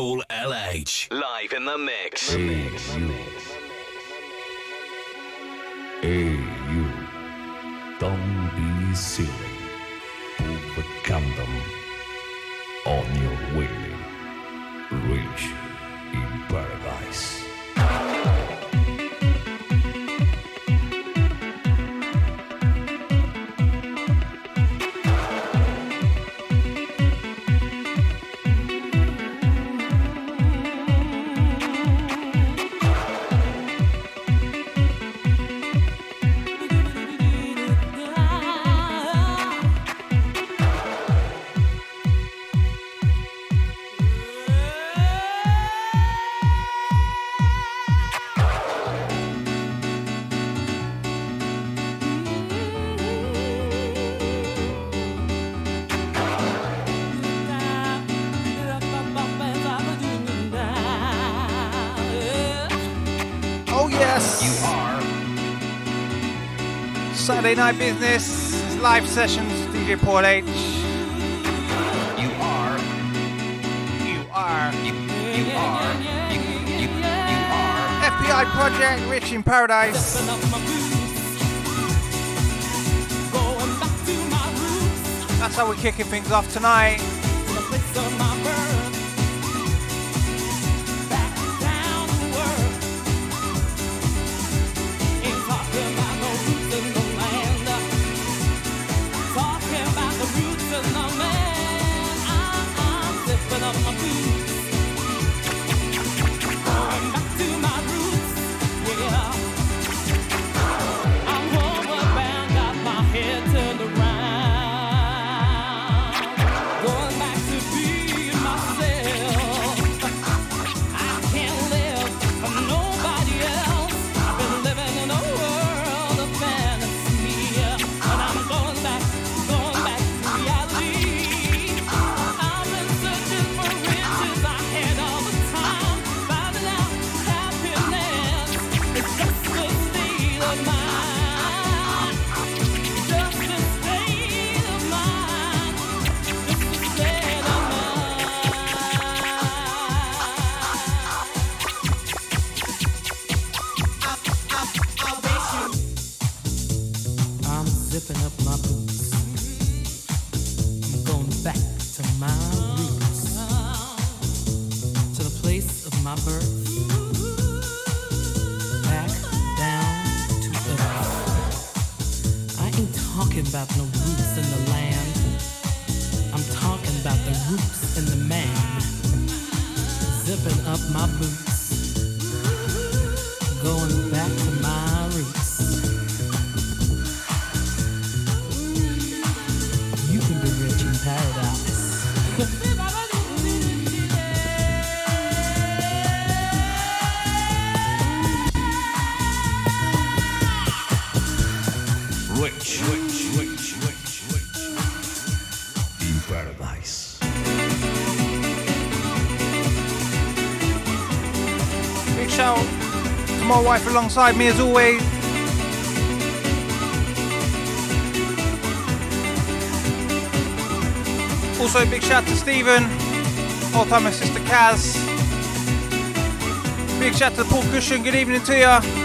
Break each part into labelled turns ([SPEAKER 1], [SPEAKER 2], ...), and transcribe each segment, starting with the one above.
[SPEAKER 1] Paul LH. Live in the mix.
[SPEAKER 2] Hey, you. Hey, you. Don't be silly. Put the condom on
[SPEAKER 3] Saturday night business, live sessions, DJ Paul H.
[SPEAKER 1] You are.
[SPEAKER 3] You are.
[SPEAKER 1] You, you are. You, you, you are.
[SPEAKER 3] FPI Project, Rich in Paradise. That's how we're kicking things off tonight. Alongside me as always. Also, big shout to Stephen, all time my sister Kaz. Big shout to Paul Cushion, good evening to ya.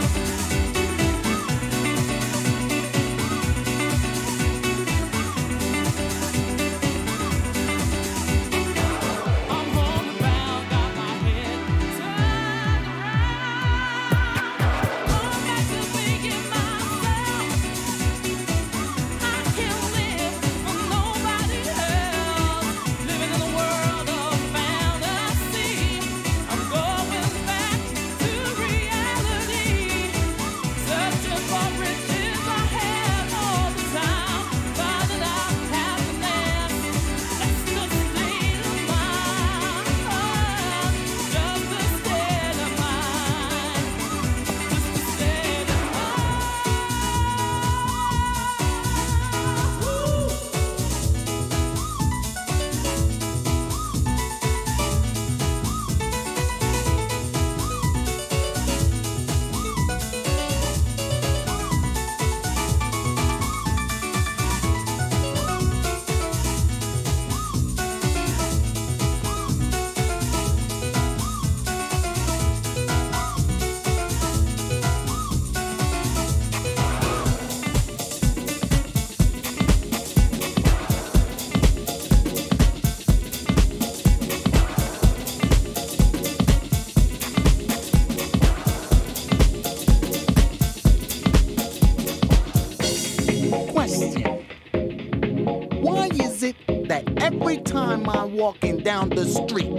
[SPEAKER 4] Walking down the street.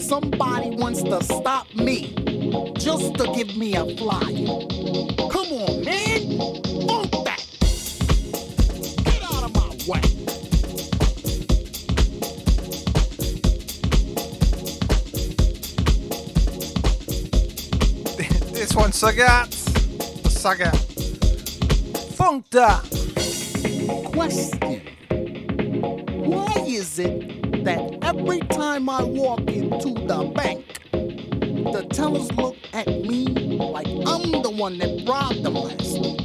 [SPEAKER 4] Somebody wants to stop me just to give me a flyer. Come on, man. Funk that. Get out of my way.
[SPEAKER 5] This one, Sagat. Sagat. Funk that.
[SPEAKER 4] Question. Why is it that every time I walk into the bank, the tellers look at me like I'm the one that robbed them last week?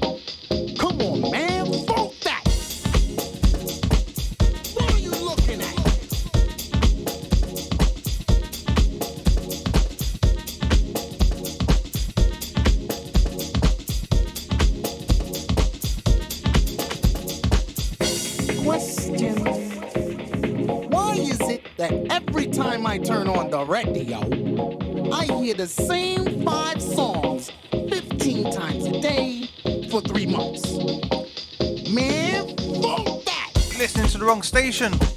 [SPEAKER 5] Station.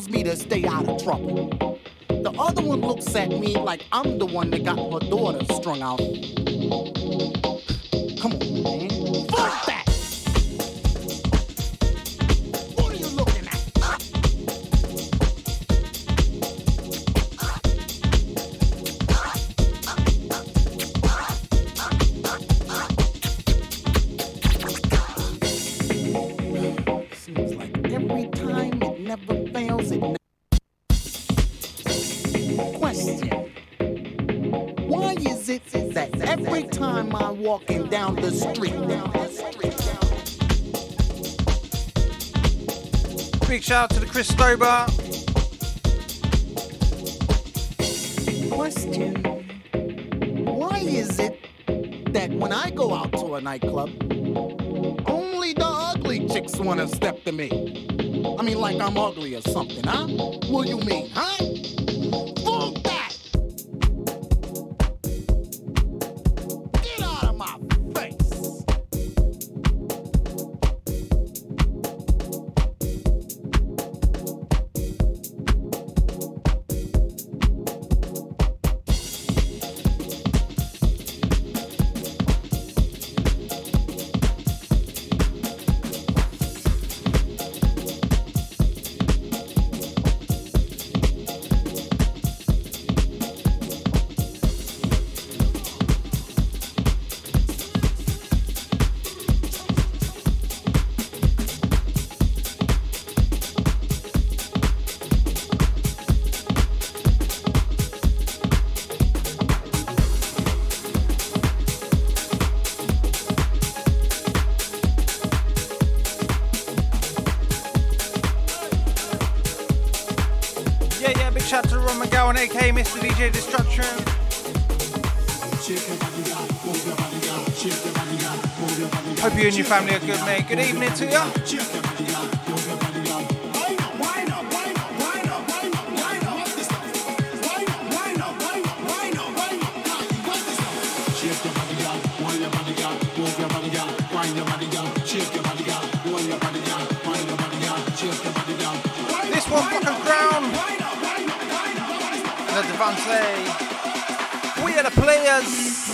[SPEAKER 4] Tells me to stay out of trouble. The other one looks at me like I'm the one that got her daughter strung out.
[SPEAKER 5] Out to the Chris Stober.
[SPEAKER 4] Question. Why is it that when I go out to a nightclub, only the ugly chicks wanna step to me? I mean, like I'm ugly or something, huh? What do you mean, huh?
[SPEAKER 5] Shout out to Ron McGowan, aka Mr. DJ Destruction. Hope you and your family are good, mate. Good evening to you. Devante. We are the players.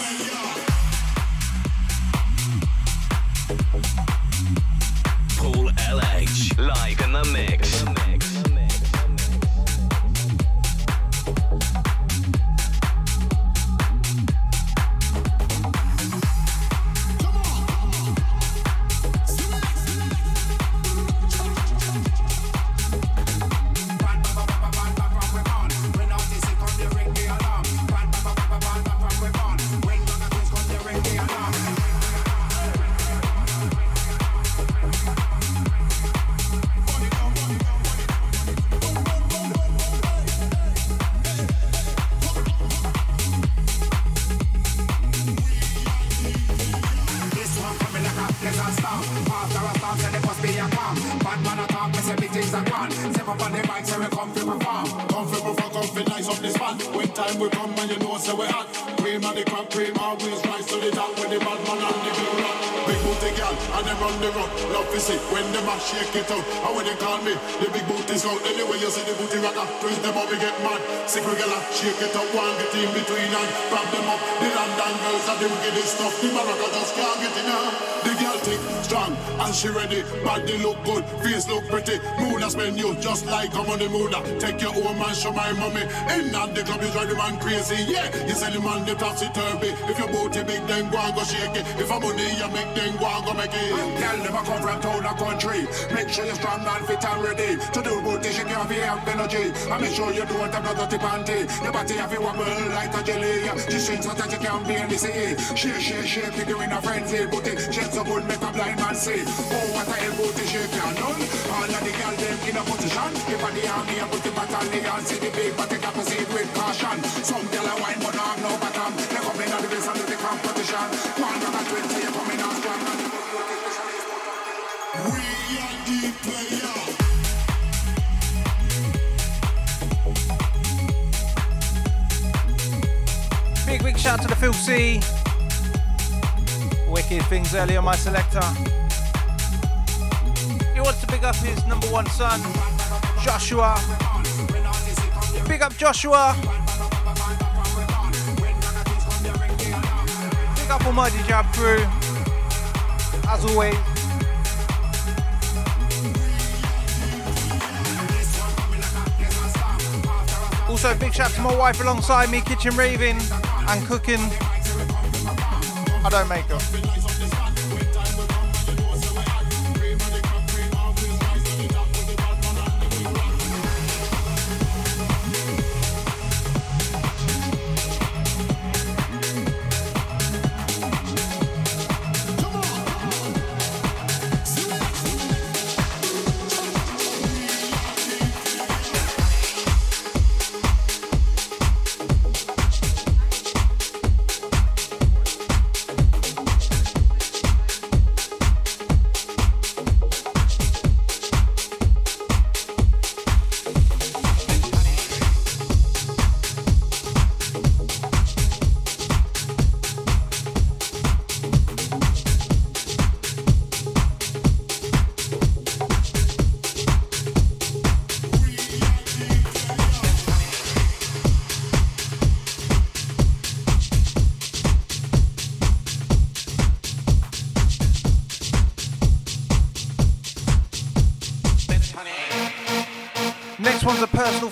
[SPEAKER 1] Paul LH live in the mix.
[SPEAKER 5] It out. How when they call me, the big booty scout. Anyway you see the booty rocker, twist them up, we get mad. Sick girl, shake it up, one get in between and grab them up. The London girls are the wickedest stuff. The Morocco just can't get enough. The girl thick, strong, and she ready. Body look good, face look pretty. Moon a spend you just like I'm on the moon. Take your own man, show my mommy. In and the club is drive the man crazy. Yeah, you sell the man the topsy turvy. If your booty big, then go and go shake it. If I'm money, you make then go and go make it. Girl, never come from town or country. Make sure you're strong and fit and ready. To do booty, shake your have your energy. And make sure you don't have no dirty panty. Your body have to wobble like a jelly. She strings so that you can't be in the city. Shake, shake, shake, you doing a frenzy. Booty, shake so good, make a blind man see. Oh, what a hell booty shake can done. All of the girls them in a position. If I the army, I put the battalion. See the big, they got proceed with caution. Some girl a wine, but no have no bottom. They come in at the base and the competition.
[SPEAKER 6] Shout to the Phil C. Wicked things early on my selector. He wants to big up his number one son, Joshua. Big up Joshua. Big up Almighty Jab crew. As always. Also, big shout to my wife alongside me, kitchen raving and cooking. I don't make them.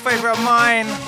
[SPEAKER 6] favorite of mine.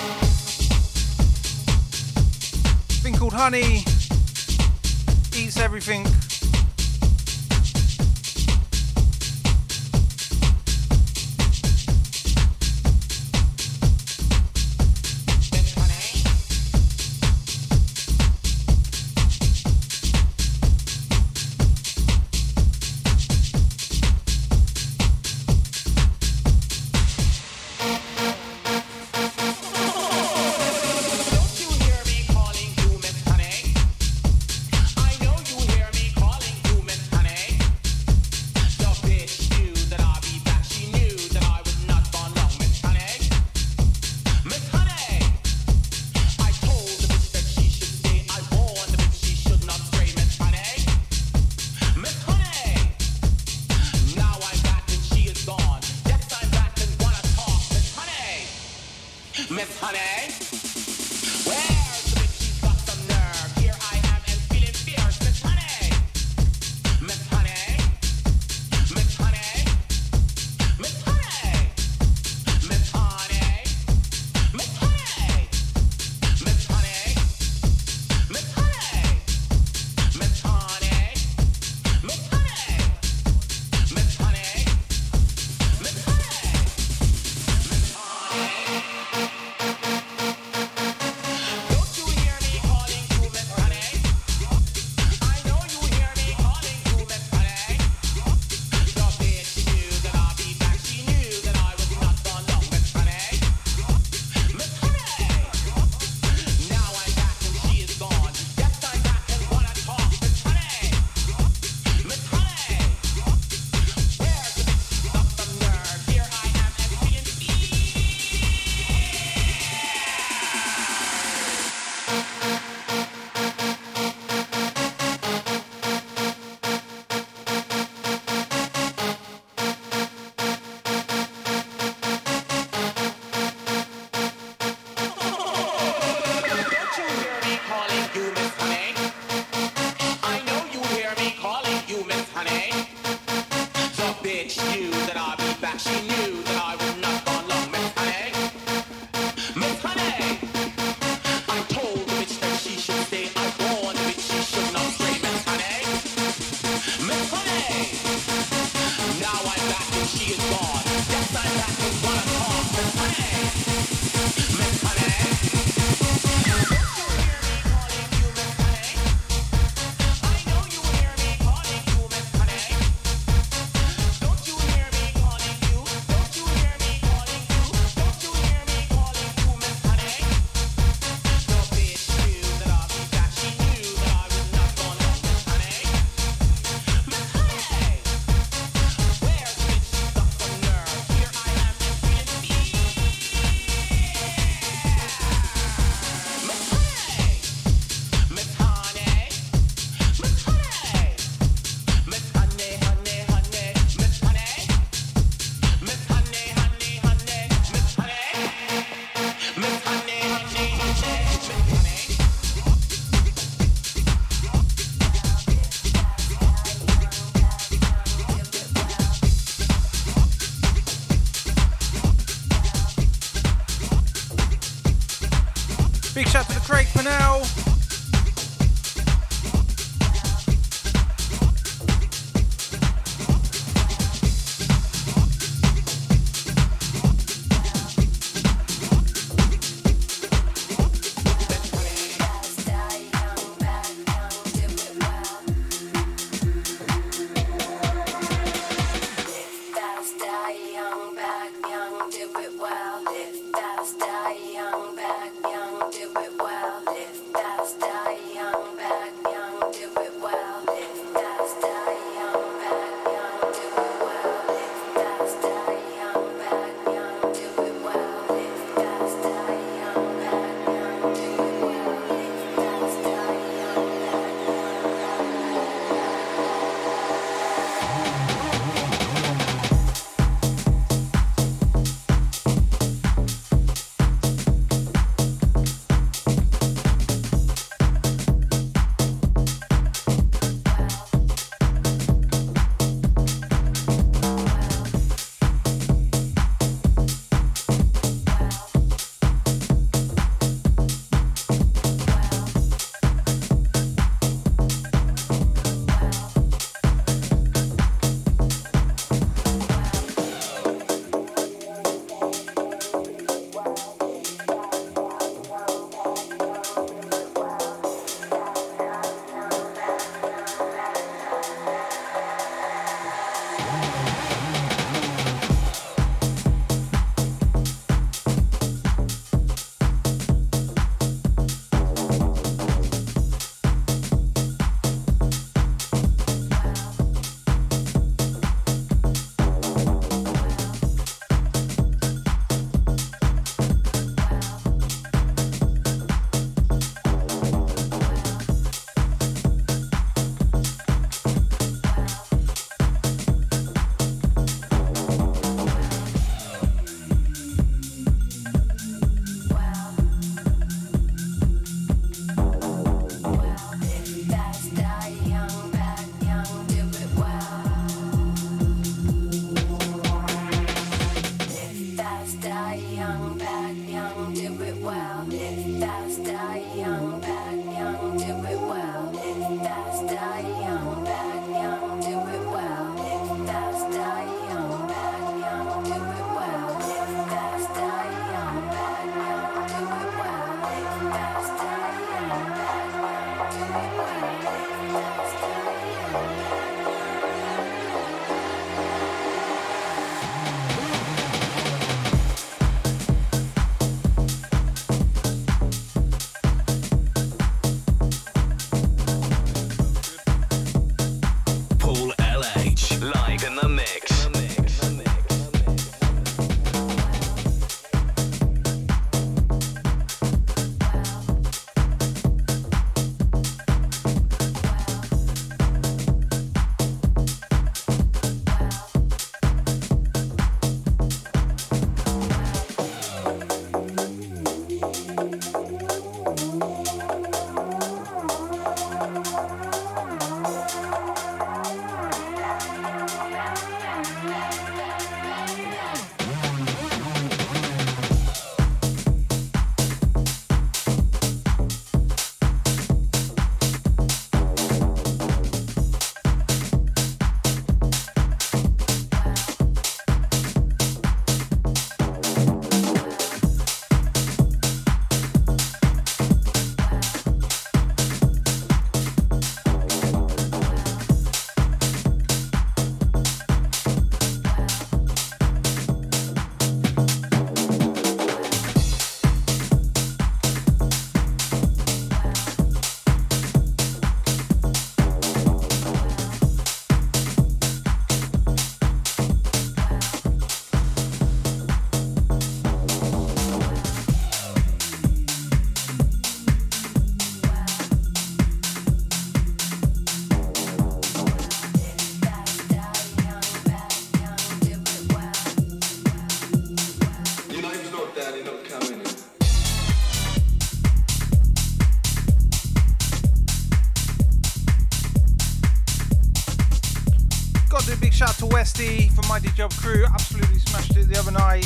[SPEAKER 7] do a
[SPEAKER 8] big shout out to Westy from Mighty Job Crew. Absolutely smashed it the other night.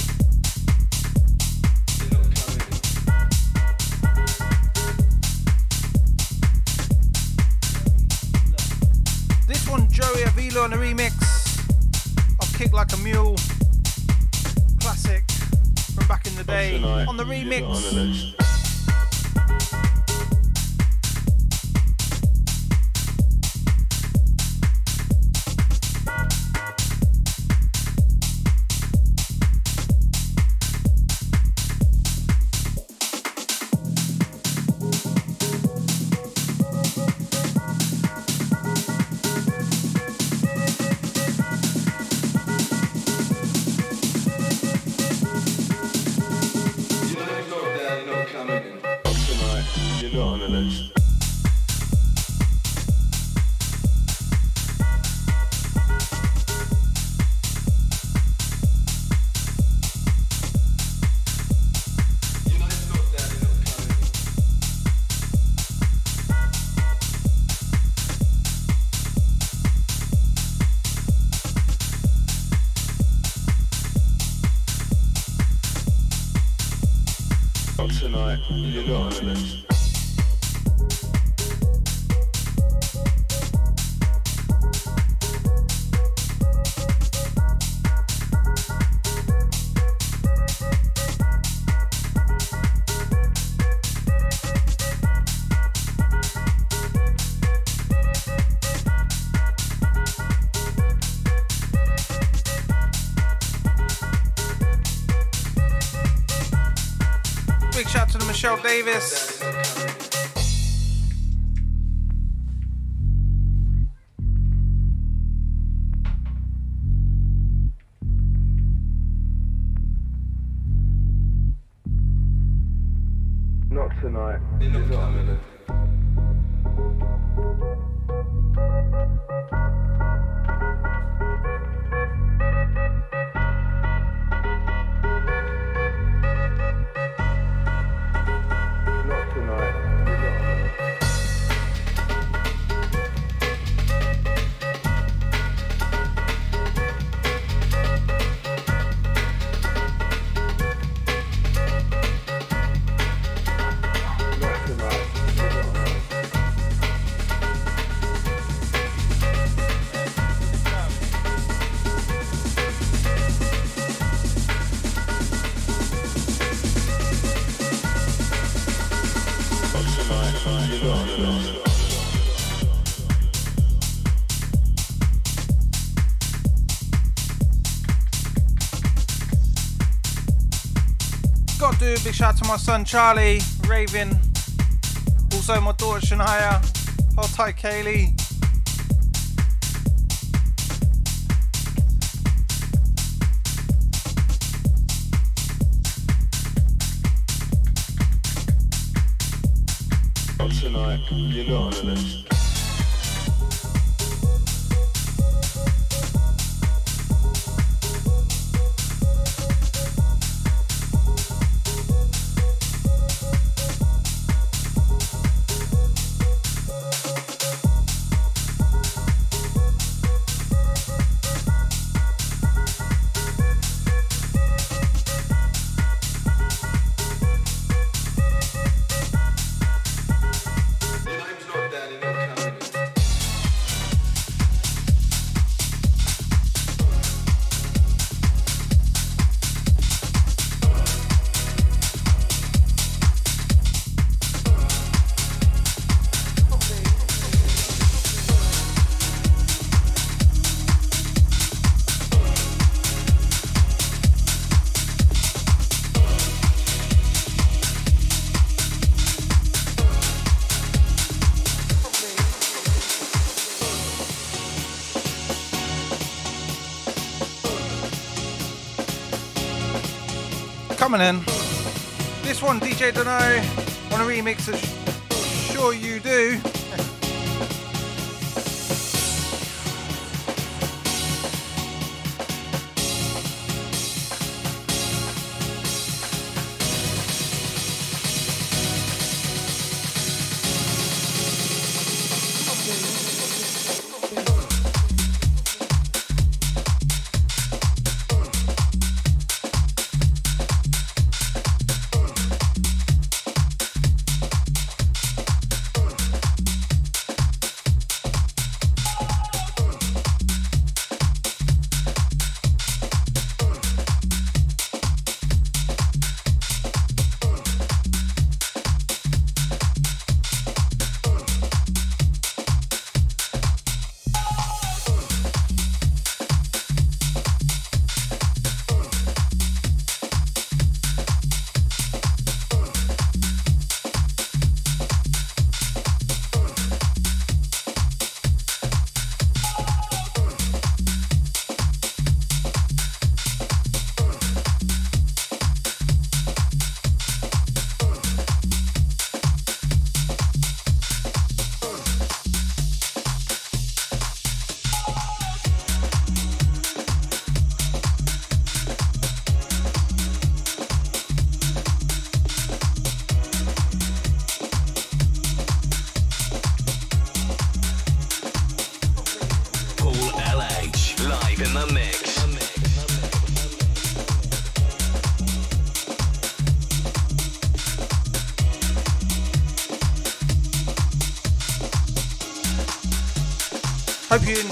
[SPEAKER 8] This one, Joey
[SPEAKER 9] Avila
[SPEAKER 8] on
[SPEAKER 9] a
[SPEAKER 8] remix
[SPEAKER 9] of Kick Like a Mule. Classic from back in the day. On the remix.
[SPEAKER 8] Big shout to the Michelle Davis.
[SPEAKER 9] Not tonight,
[SPEAKER 8] Shout to my son Charlie, Raven, also my daughter Shania, hold tight Kaylee.
[SPEAKER 9] Tonight, you're not on the list.
[SPEAKER 8] Coming in. This one, DJ Dunno, on a remix of Sure You Do.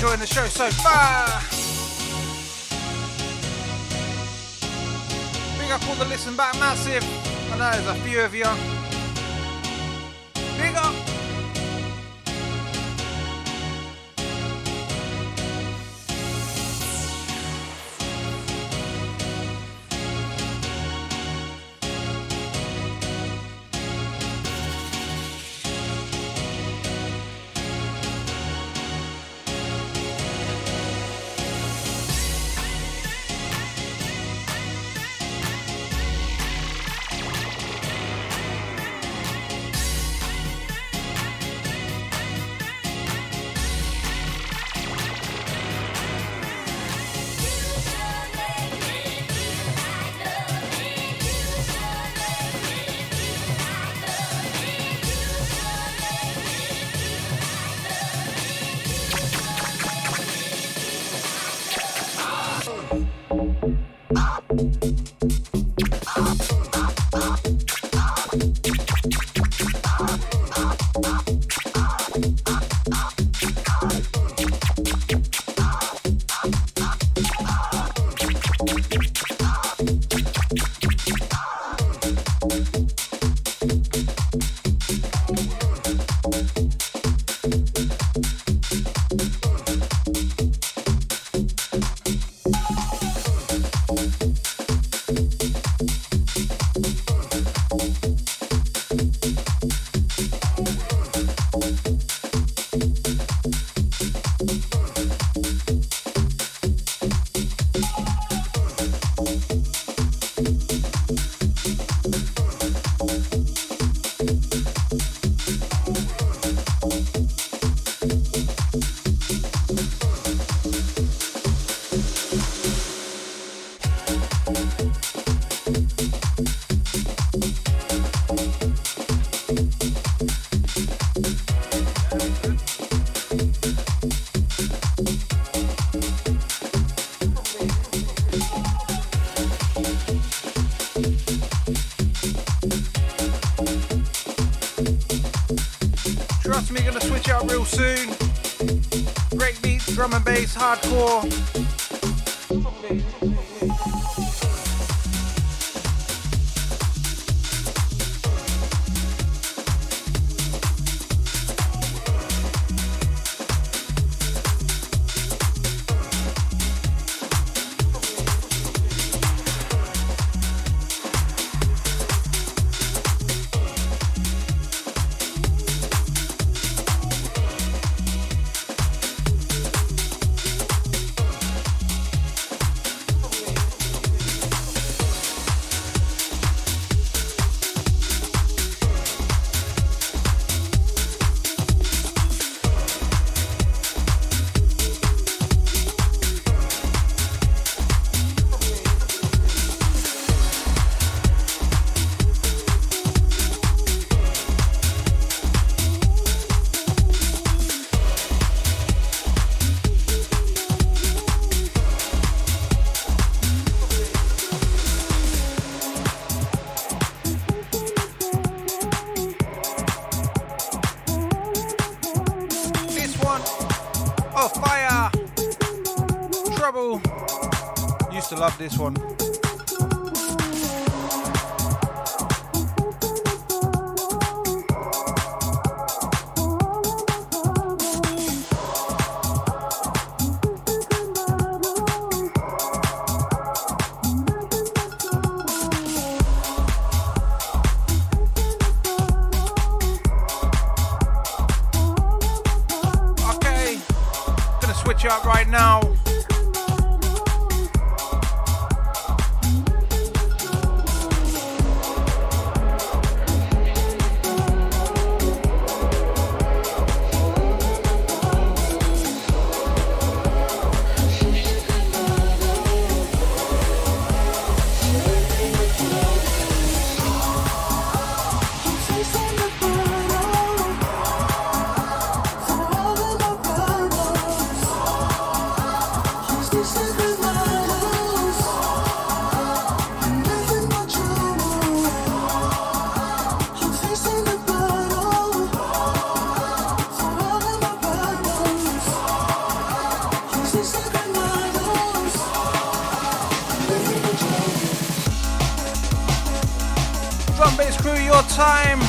[SPEAKER 8] Enjoying the show so far. Big up all the listen back massive. I know there's a few of you. Drum and bass, hardcore.
[SPEAKER 10] Time.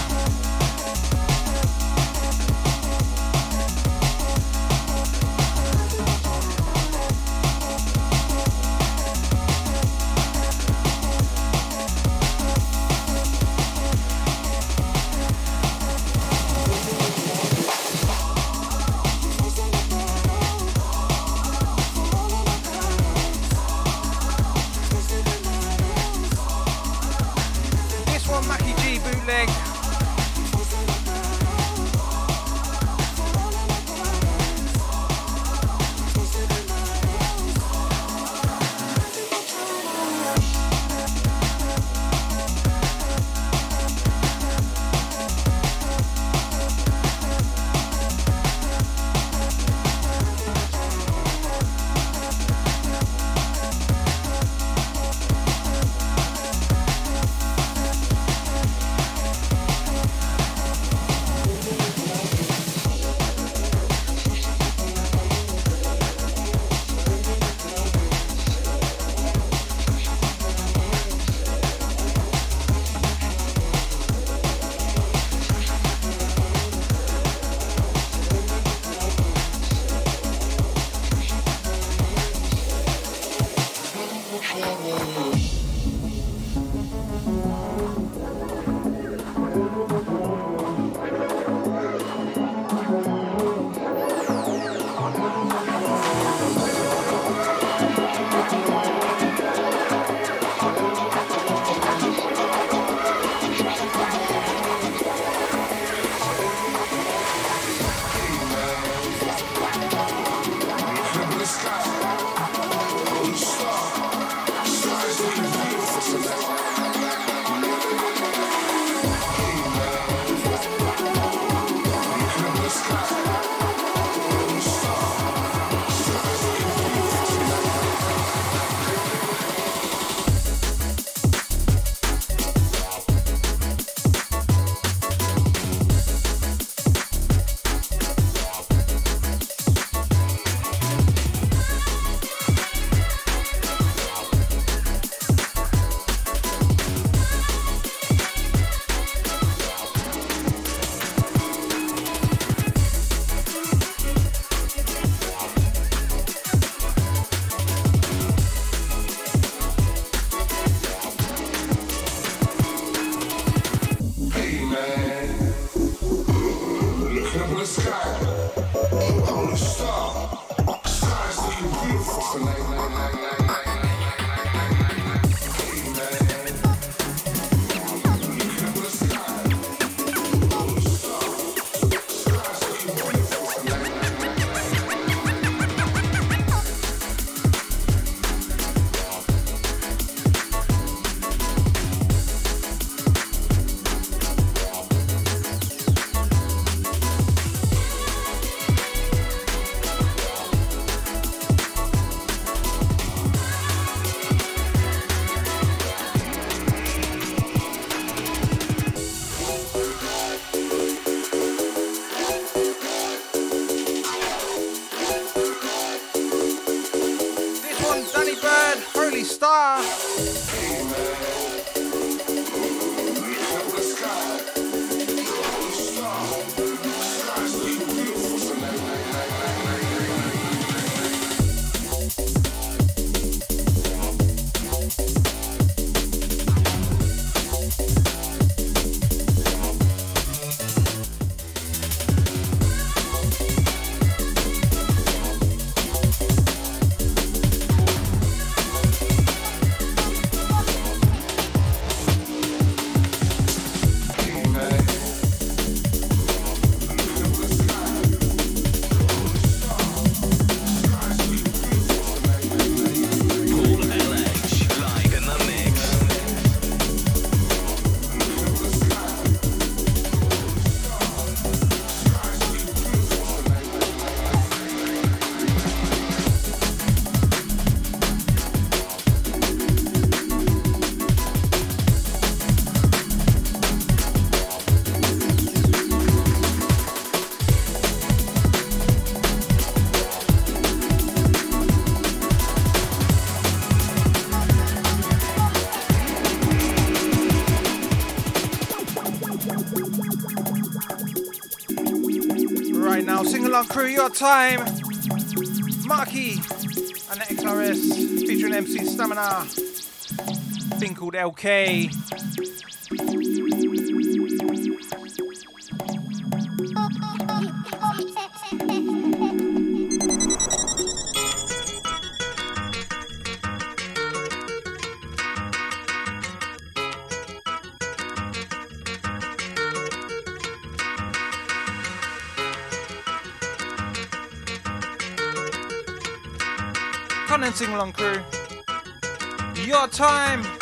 [SPEAKER 11] Your Time, Marky, and the XRS featuring MC Stamina. Thing called LK. on and sing along crew. Your time.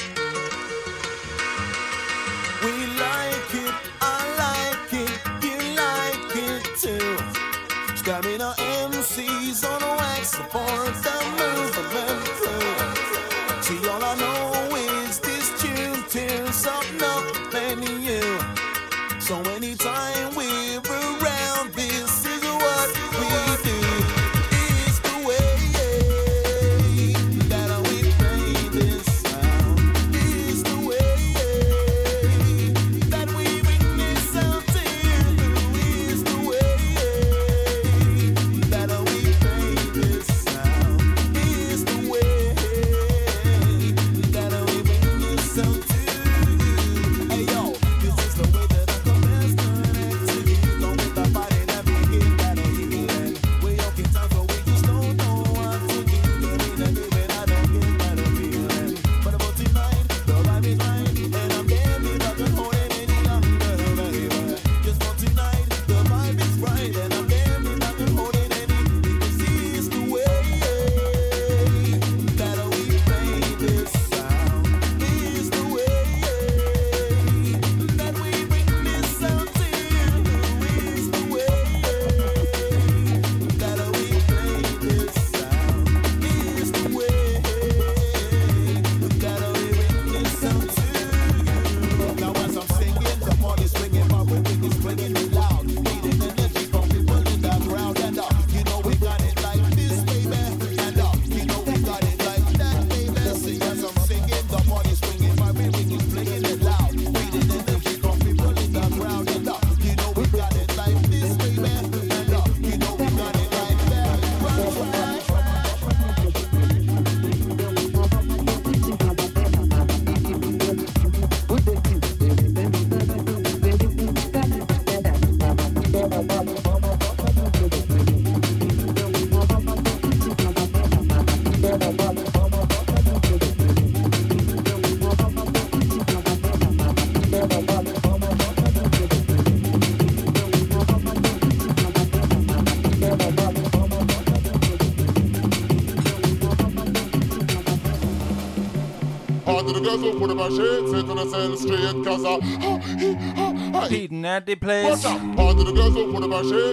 [SPEAKER 12] my shades into the
[SPEAKER 13] cell straight, cause I.
[SPEAKER 11] Ha, he, ha, ha, Beating at the place.
[SPEAKER 13] Watch out! Part of the girls who put my straight.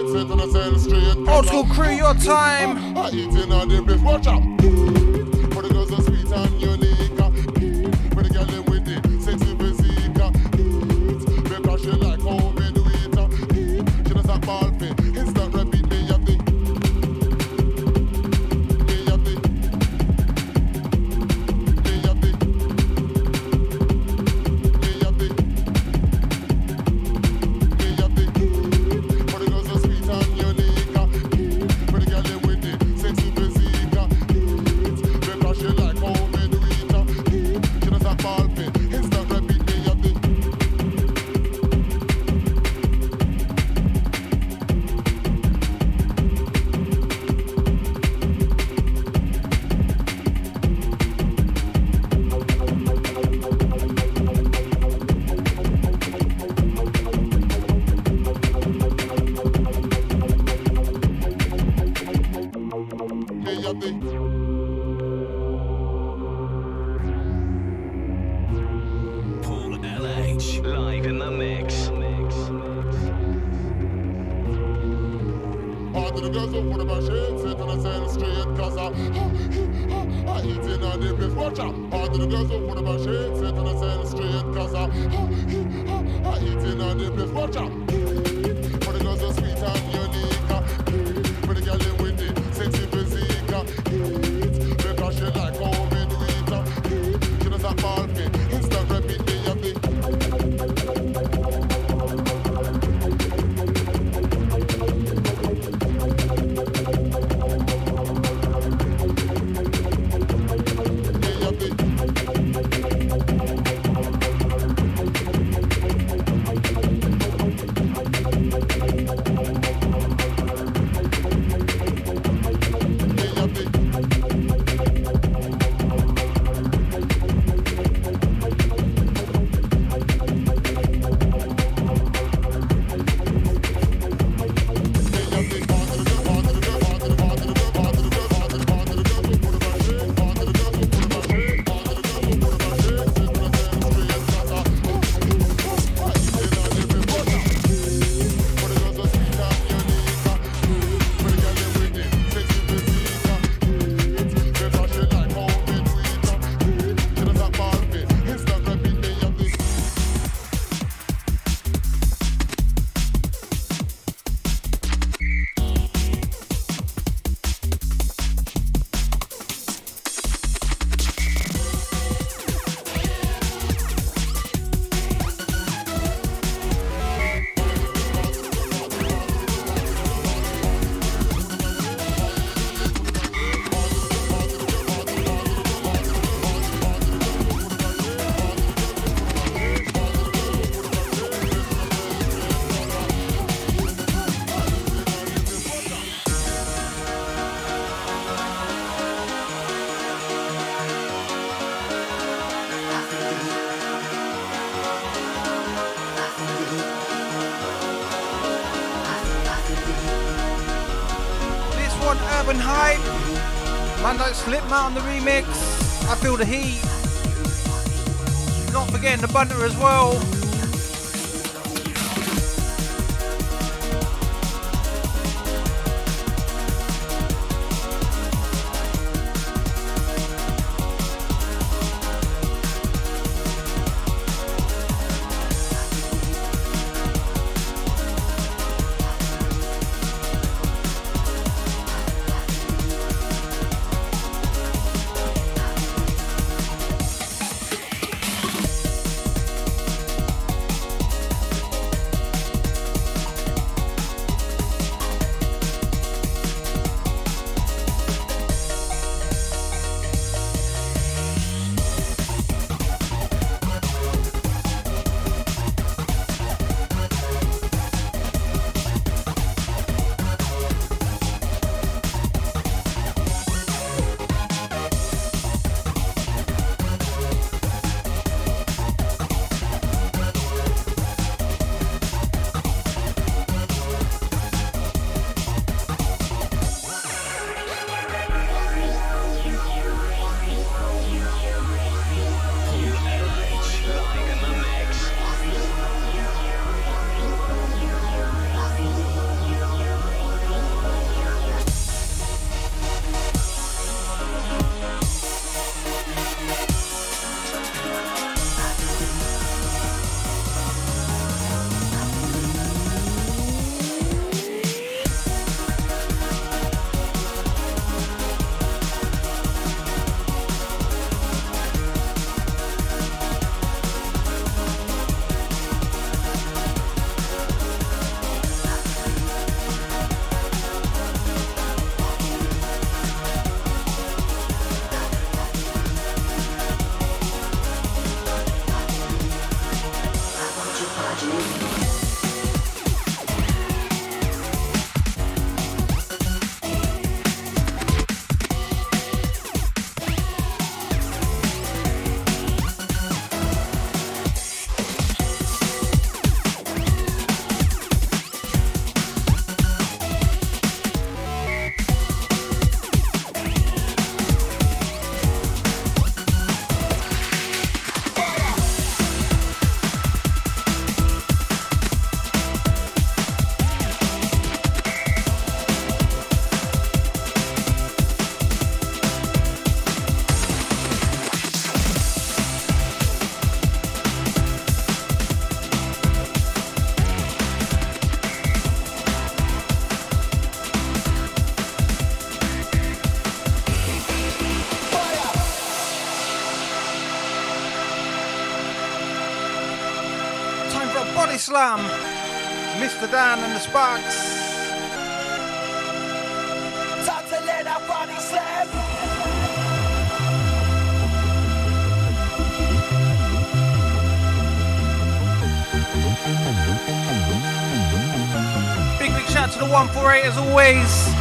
[SPEAKER 11] Old school crew, your time.
[SPEAKER 13] I eating at the place. Watch out.
[SPEAKER 8] Feel the heat. Not forgetting the bunter as well. Slam. Mr. Dan and the Sparks. Big, big shout to the 148 as always.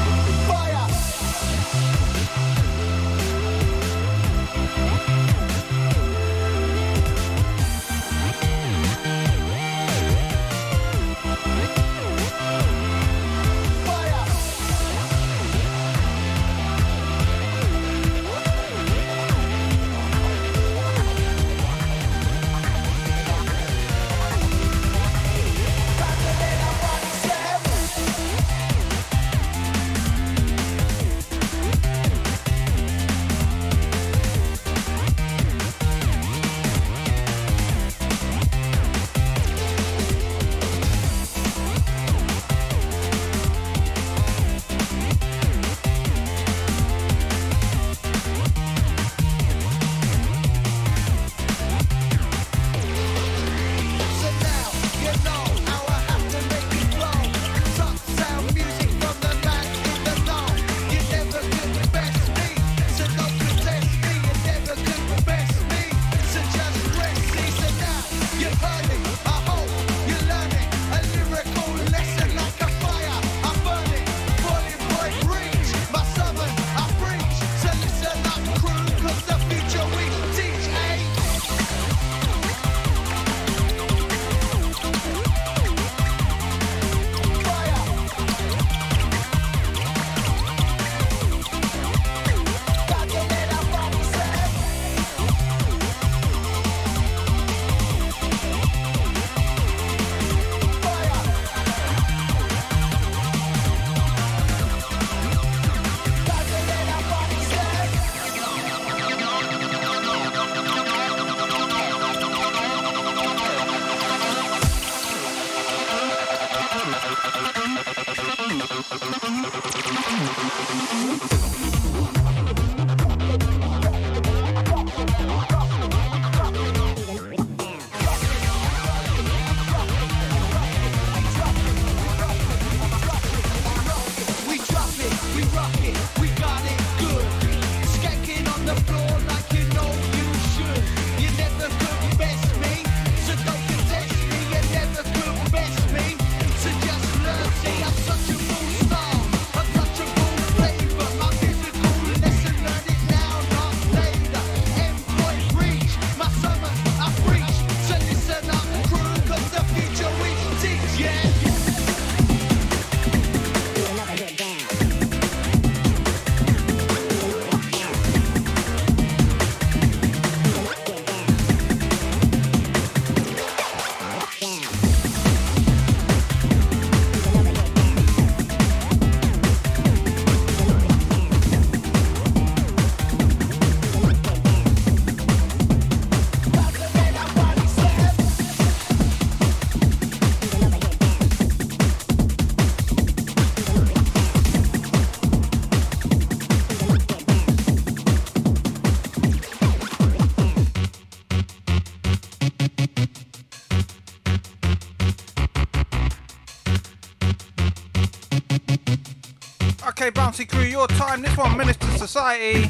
[SPEAKER 8] Bouncy Crew, your time. This one, Minister Society.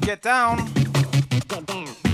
[SPEAKER 8] Get down.
[SPEAKER 3] Paul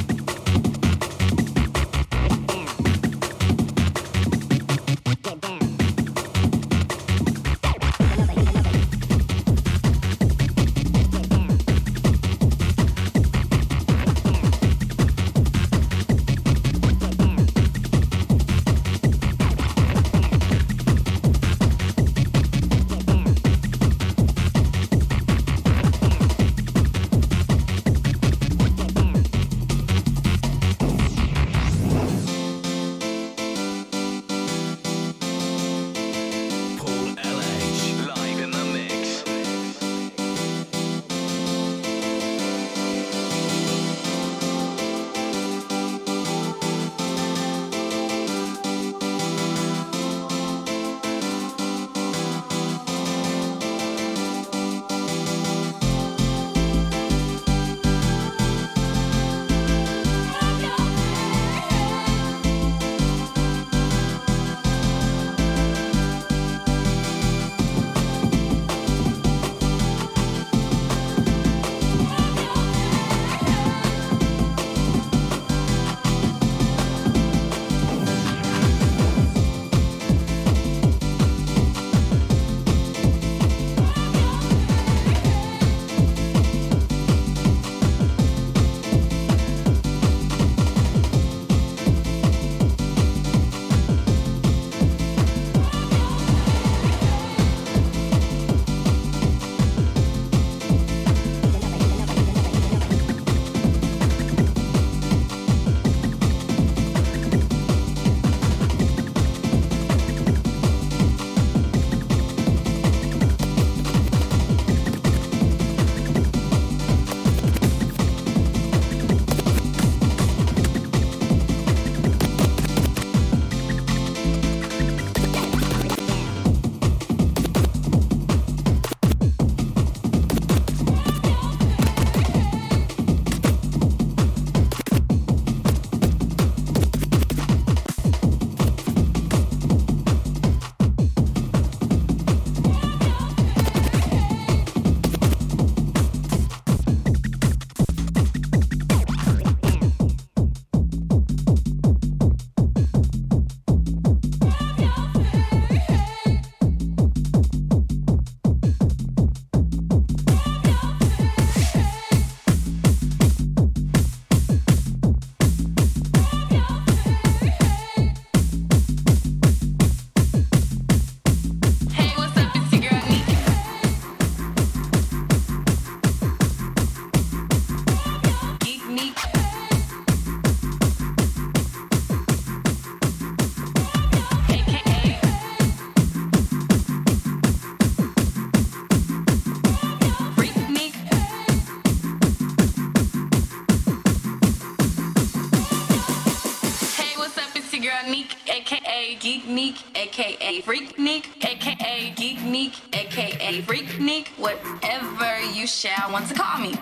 [SPEAKER 14] aka Geek Neek, aka Freak Neek, aka Geek Neek, aka Freak Neek, whatever you shall want to call me.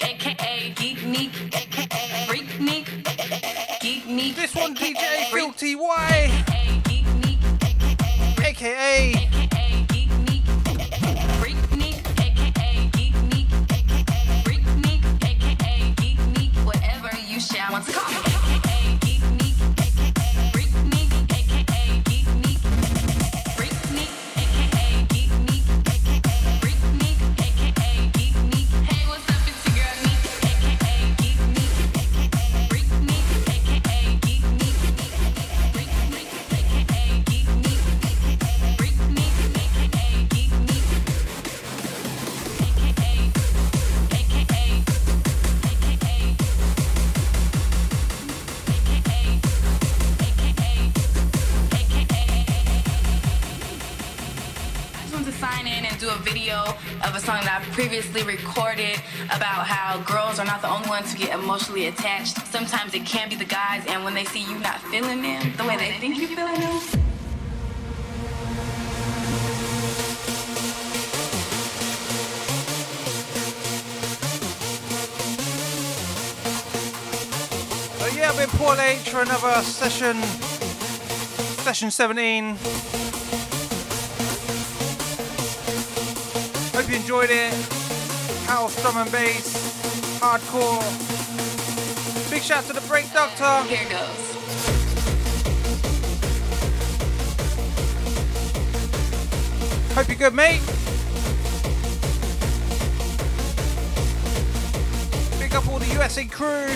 [SPEAKER 14] AKA Geek Neek, aka Freak Neek, Geek Neek.
[SPEAKER 8] This one,
[SPEAKER 14] aka
[SPEAKER 8] DJ Filthy Y,
[SPEAKER 14] aka aka
[SPEAKER 8] aka
[SPEAKER 14] aka Freak Neek, aka Geek aka Freak Neek, aka Geek Neek, whatever you shall want to call me. going to get emotionally attached. Sometimes it can be the guys, and when they see you not feeling them the way they think you're feeling them,
[SPEAKER 8] oh, yeah, I've been Paul H for another session, session 17.
[SPEAKER 14] Hope you enjoyed it. House drum and bass hardcore. Big shout to the break doctor.
[SPEAKER 8] Here goes.
[SPEAKER 14] Hope you're good, mate. Pick up all the USA crew.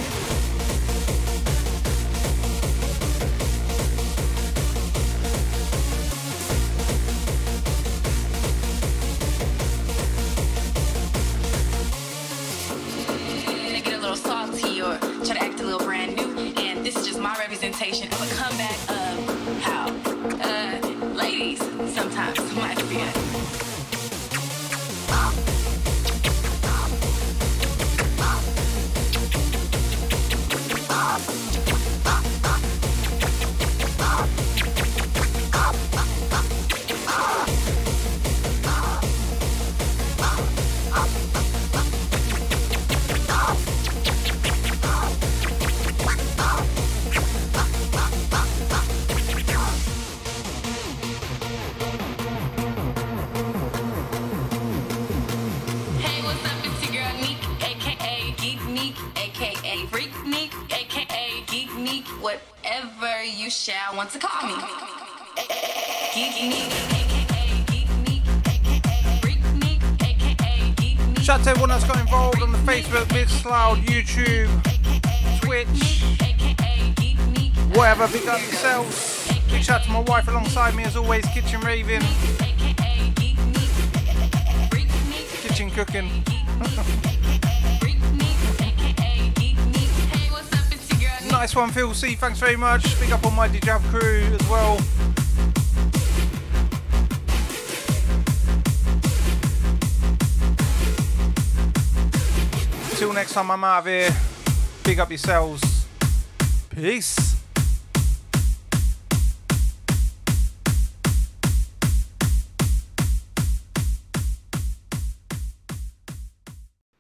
[SPEAKER 14] Thanks very much. Big up on my Dijav crew as well. Till next time I'm out of here. Big up yourselves. Peace.